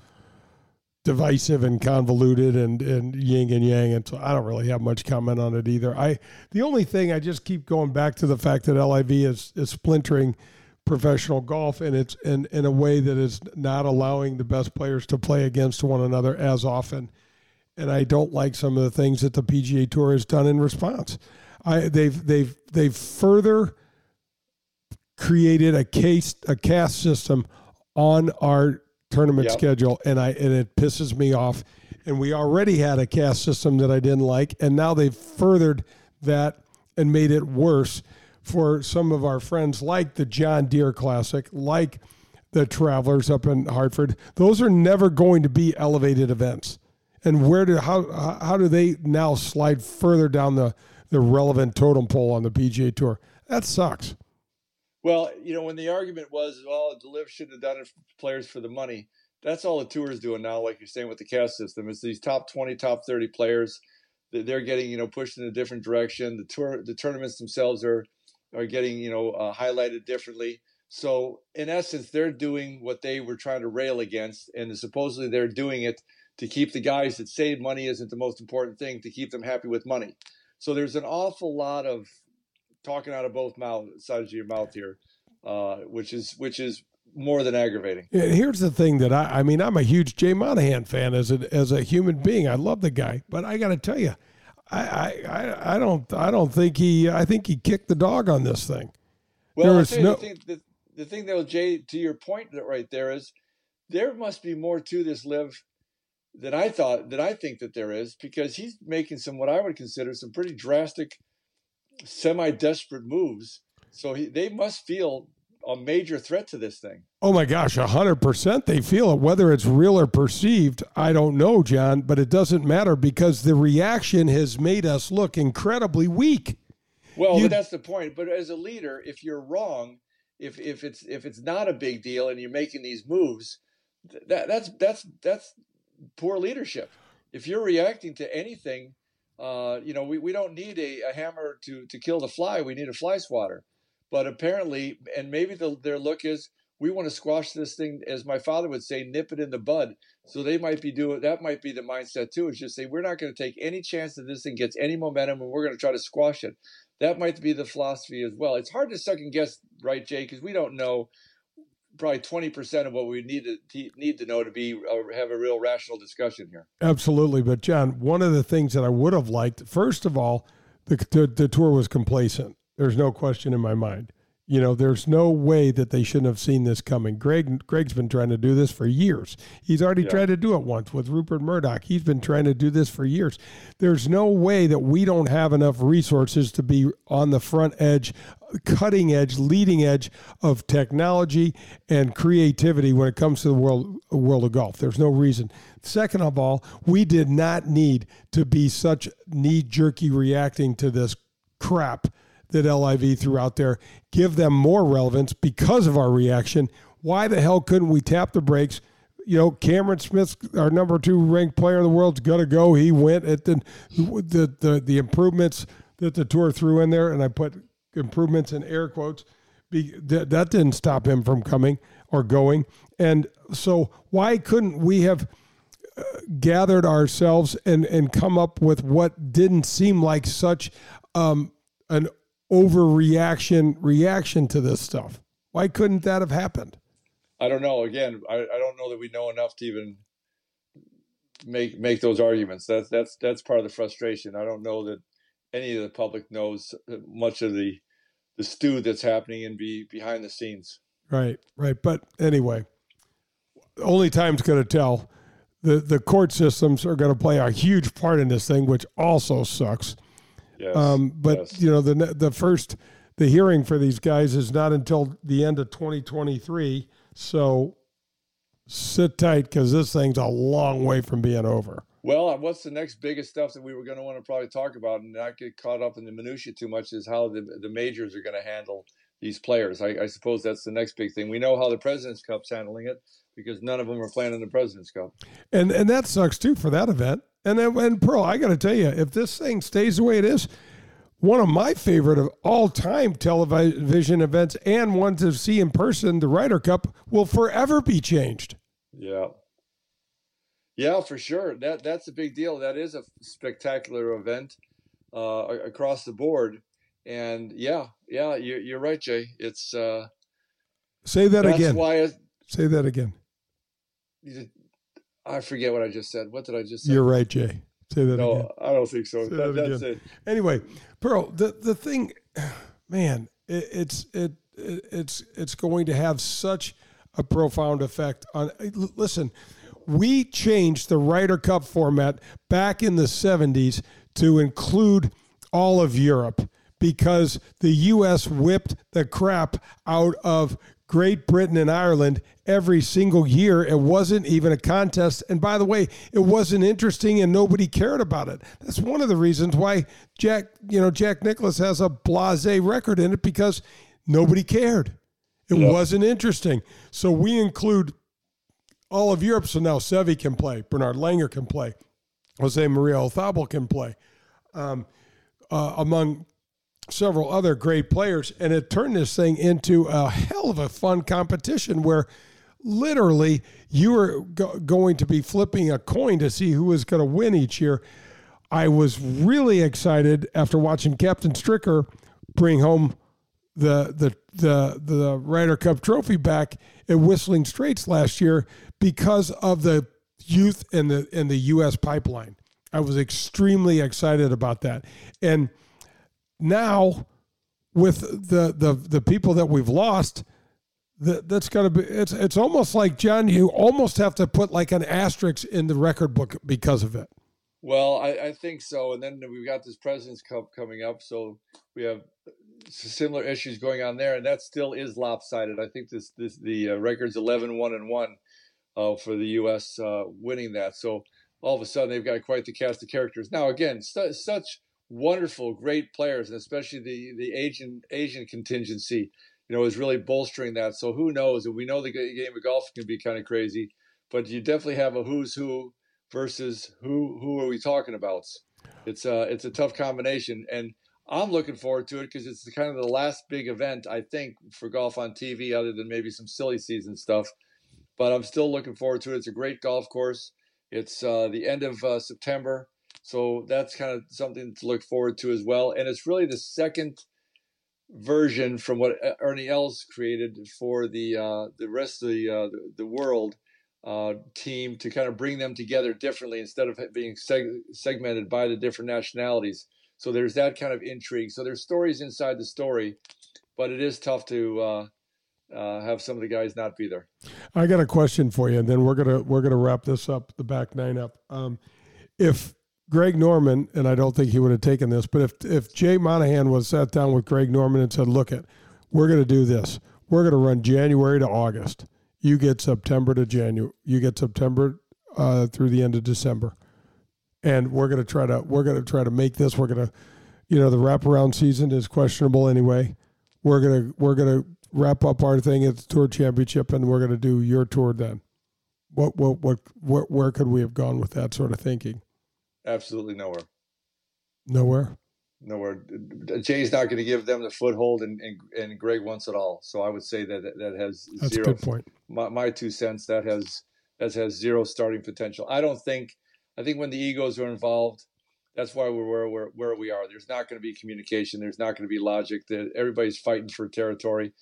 divisive and convoluted and, and yin and yang. And so I don't really have much comment on it either. I the only thing I just keep going back to the fact that LIV is, is splintering professional golf and it's in, in a way that is not allowing the best players to play against one another as often. And I don't like some of the things that the PGA Tour has done in response. I they've they've they've further created a case a caste system on our tournament yep. schedule, and I and it pisses me off. And we already had a caste system that I didn't like, and now they've furthered that and made it worse for some of our friends, like the John Deere Classic, like the Travelers up in Hartford. Those are never going to be elevated events. And where do how how do they now slide further down the the relevant totem pole on the PGA Tour. That sucks. Well, you know, when the argument was, well, the LIV shouldn't have done it for players for the money. That's all the tour is doing now, like you're saying with the caste system. It's these top 20, top 30 players. They're getting, you know, pushed in a different direction. The tour, the tournaments themselves are are getting, you know, uh, highlighted differently. So in essence, they're doing what they were trying to rail against, and supposedly they're doing it to keep the guys that save money isn't the most important thing, to keep them happy with money. So there's an awful lot of talking out of both mouth sides of your mouth here, uh, which is which is more than aggravating. Yeah, here's the thing that I I mean I'm a huge Jay Monahan fan as a as a human being. I love the guy, but I got to tell you, I, I I don't I don't think he I think he kicked the dog on this thing. Well, no... the, thing, the, the thing though, Jay, to your point right there is there must be more to this LIV that I thought that I think that there is because he's making some what I would consider some pretty drastic, semi-desperate moves. So he, they must feel a major threat to this thing. Oh my gosh, hundred percent they feel it. Whether it's real or perceived, I don't know, John, but it doesn't matter because the reaction has made us look incredibly weak. Well, you, that's the point. But as a leader, if you're wrong, if if it's if it's not a big deal and you're making these moves, that that's that's that's poor leadership. If you're reacting to anything, uh, you know, we, we don't need a, a, hammer to, to kill the fly. We need a fly swatter. But apparently, and maybe the, their look is, we want to squash this thing, as my father would say, nip it in the bud. So they might be doing that. Might be the mindset too. Is just say we're not going to take any chance that this thing gets any momentum, and we're going to try to squash it. That might be the philosophy as well. It's hard to second guess, right, Jay? Because we don't know probably 20% of what we need to need to know to be uh, have a real rational discussion here. Absolutely, but John, one of the things that I would have liked, first of all, the, the, the tour was complacent. There's no question in my mind. You know, there's no way that they shouldn't have seen this coming. Greg Greg's been trying to do this for years. He's already yeah. tried to do it once with Rupert Murdoch. He's been trying to do this for years. There's no way that we don't have enough resources to be on the front edge, cutting edge, leading edge of technology and creativity when it comes to the world world of golf. There's no reason. Second of all, we did not need to be such knee jerky reacting to this crap that LIV threw out there, give them more relevance because of our reaction. Why the hell couldn't we tap the brakes? You know, Cameron Smith, our number two ranked player in the world, is gonna go. He went at the the the, the improvements that the tour threw in there, and I put improvements in air quotes. Be, that, that didn't stop him from coming or going. And so, why couldn't we have uh, gathered ourselves and and come up with what didn't seem like such um, an overreaction reaction to this stuff. Why couldn't that have happened? I don't know. Again, I, I don't know that we know enough to even make make those arguments. That's that's that's part of the frustration. I don't know that any of the public knows much of the the stew that's happening and be behind the scenes. Right, right. But anyway, only time's going to tell. The the court systems are going to play a huge part in this thing, which also sucks. Yes. Um, but yes. you know the the first the hearing for these guys is not until the end of 2023. So sit tight because this thing's a long way from being over. Well, what's the next biggest stuff that we were going to want to probably talk about and not get caught up in the minutia too much is how the the majors are going to handle these players. I, I suppose that's the next big thing. We know how the President's Cup's handling it because none of them are playing in the President's Cup. And and that sucks too for that event. And then, and Pearl, I got to tell you, if this thing stays the way it is, one of my favorite of all time television events and one to see in person, the Ryder Cup, will forever be changed. Yeah. Yeah, for sure. That that's a big deal. That is a spectacular event uh, across the board. And yeah, yeah, you're, you're right, Jay. It's uh, say that that's again. Why? say that again. I forget what I just said. What did I just say? You're right, Jay. Say that no, again. I don't think so. That, that that's it. Anyway, Pearl, the the thing, man, it, it's it, it it's it's going to have such a profound effect on. Eh, listen, we changed the Ryder Cup format back in the '70s to include all of Europe because the U.S. whipped the crap out of Great Britain and Ireland every single year. It wasn't even a contest. And by the way, it wasn't interesting and nobody cared about it. That's one of the reasons why Jack, you know, Jack Nicklaus has a blase record in it because nobody cared. It yep. wasn't interesting. So we include all of Europe. So now Seve can play, Bernard Langer can play, Jose Maria Olazabal can play. Um, uh, among several other great players, and it turned this thing into a hell of a fun competition where literally you were go- going to be flipping a coin to see who was going to win each year. I was really excited after watching Captain Stricker bring home the the the the Ryder Cup trophy back at Whistling Straits last year because of the youth and the and the U.S. pipeline. I was extremely excited about that, and now with the the the people that we've lost that that's going to be it's it's almost like John you almost have to put like an asterisk in the record book because of it. Well, I, I think so, and then we've got this President's Cup coming up, so we have similar issues going on there, and that still is lopsided. I think this this the uh, record's 11 1 and 1 uh, for the U.S. Uh, winning that. So all of a sudden they've got quite the cast of characters. Now again, su- such wonderful, great players, and especially the the Asian Asian contingency, you know, is really bolstering that. So who knows? And we know the game of golf can be kind of crazy, but you definitely have a who's who versus who who are we talking about? It's a it's a tough combination, and I'm looking forward to it because it's kind of the last big event I think for golf on TV, other than maybe some silly season stuff. But I'm still looking forward to it. It's a great golf course. It's uh, the end of uh, September. So that's kind of something to look forward to as well. And it's really the second version from what Ernie Els created for the uh, the rest of the uh, the, the, world uh, team to kind of bring them together differently instead of being seg- segmented by the different nationalities. So there's that kind of intrigue. So there's stories inside the story, but it is tough to uh, uh, have some of the guys not be there. I got a question for you, and then we're gonna we're gonna wrap this up, the back nine up. Um, if Greg Norman, and I don't think he would have taken this, but if if Jay Monahan was sat down with Greg Norman and said, "Look, it, we're gonna do this. We're gonna run January to August. You get September to January. You get September uh, through the end of December, and we're gonna try to we're gonna try to make this. We're gonna, you know, the wraparound season is questionable anyway. We're gonna we're gonna wrap up our thing at the tour championship, and we're going to do your tour then. What, what, what, where, where could we have gone with that sort of thinking? Absolutely nowhere. Nowhere. Nowhere. Jay's not going to give them the foothold, and, and, and Greg wants it all. So I would say that that has That's zero. good point. My, my two cents. That has that has zero starting potential. I don't think. I think when the egos are involved, that's why we're where, where, where we are. There's not going to be communication. There's not going to be logic. That everybody's fighting for territory.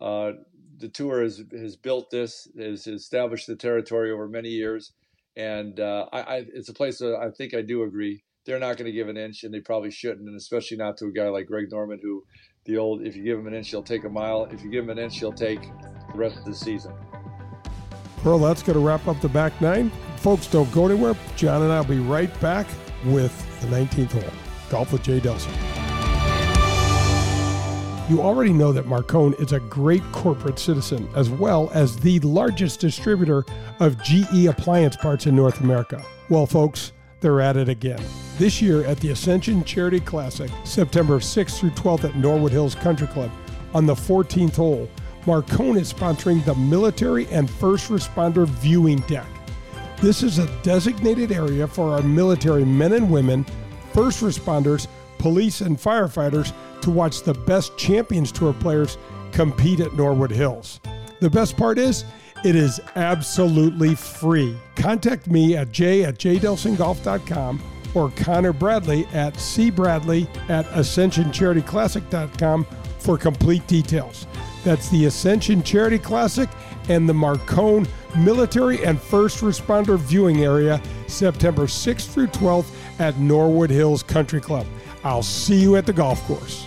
Uh, the tour has has built this, has established the territory over many years, and uh, I, I, it's a place that I think I do agree. They're not going to give an inch, and they probably shouldn't, and especially not to a guy like Greg Norman, who the old if you give him an inch, he'll take a mile. If you give him an inch, he'll take the rest of the season. Well, that's going to wrap up the back nine. Folks, don't go anywhere. John and I will be right back with the 19th hole. Golf with Jay Delsing. You already know that Marcone is a great corporate citizen, as well as the largest distributor of GE appliance parts in North America. Well, folks, they're at it again. This year at the Ascension Charity Classic, September 6th through 12th at Norwood Hills Country Club, on the 14th hole, Marcone is sponsoring the Military and First Responder Viewing Deck. This is a designated area for our military men and women, first responders, police, and firefighters to watch the best Champions Tour players compete at Norwood Hills. The best part is, it is absolutely free. Contact me at j at jdelsinggolf.com or Connor Bradley at cbradley at ascensioncharityclassic.com for complete details. That's the Ascension Charity Classic and the Marcone Military and First Responder Viewing Area, September 6th through 12th at Norwood Hills Country Club. I'll see you at the golf course.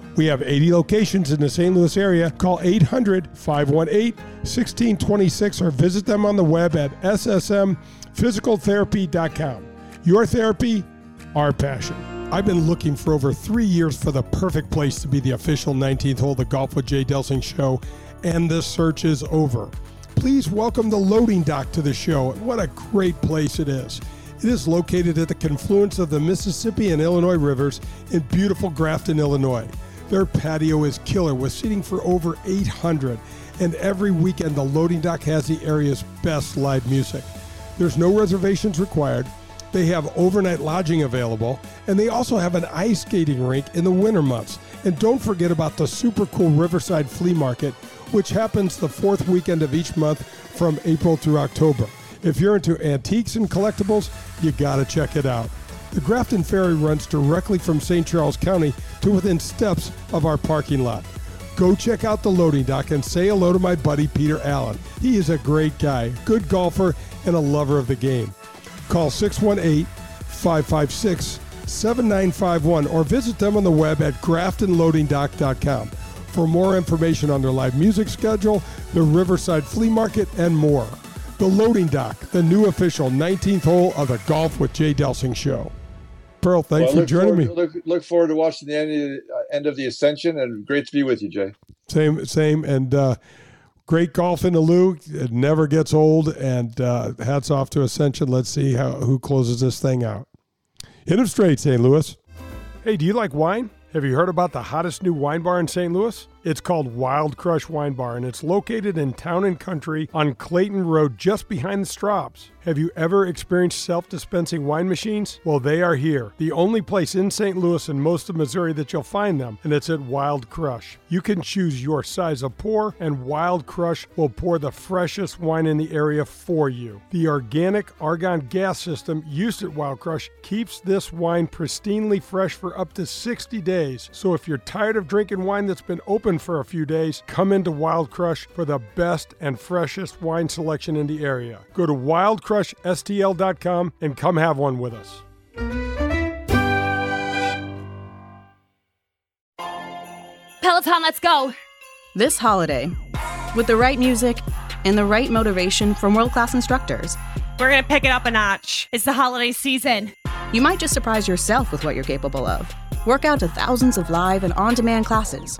We have 80 locations in the St. Louis area. Call 800 518 1626 or visit them on the web at ssmphysicaltherapy.com. Your therapy, our passion. I've been looking for over three years for the perfect place to be the official 19th hole of the Golf with Jay Delsing show, and the search is over. Please welcome the loading dock to the show. What a great place it is. It is located at the confluence of the Mississippi and Illinois rivers in beautiful Grafton, Illinois. Their patio is killer with seating for over 800, and every weekend the loading dock has the area's best live music. There's no reservations required. They have overnight lodging available, and they also have an ice skating rink in the winter months. And don't forget about the super cool Riverside Flea Market, which happens the fourth weekend of each month from April through October. If you're into antiques and collectibles, you gotta check it out. The Grafton Ferry runs directly from St. Charles County to within steps of our parking lot. Go check out the loading dock and say hello to my buddy Peter Allen. He is a great guy, good golfer, and a lover of the game. Call 618 556 7951 or visit them on the web at graftonloadingdock.com for more information on their live music schedule, the Riverside Flea Market, and more. The Loading Dock, the new official 19th hole of the Golf with Jay Delsing show. Pearl, thanks Well, for joining me. forward, Look, look forward to watching the end of the, uh, end of the ascension, and great to be with you, Jay. Same, same, and uh, great golf in the Lou. It never gets old. And uh, hats off to Ascension. Let's see how who closes this thing out. Hit him straight, St. Louis. Hey, do you like wine? Have you heard about the hottest new wine bar in St. Louis? It's called Wild Crush Wine Bar, and it's located in Town and Country on Clayton Road, just behind the Straub's. Have you ever experienced self dispensing wine machines? Well, they are here. The only place in St. Louis and most of Missouri that you'll find them, and it's at Wild Crush. You can choose your size of pour, and Wild Crush will pour the freshest wine in the area for you. The organic argon gas system used at Wild Crush keeps this wine pristinely fresh for up to 60 days. So if you're tired of drinking wine that's been open for a few days, come into Wild Crush for the best and freshest wine selection in the area. Go to wildcrushstl.com and come have one with us. Peloton, let's go! This holiday, with the right music and the right motivation from world class instructors, We're gonna pick it up a notch. It's the holiday season. you might just surprise yourself with what you're capable of. Work out to thousands of live and on demand classes,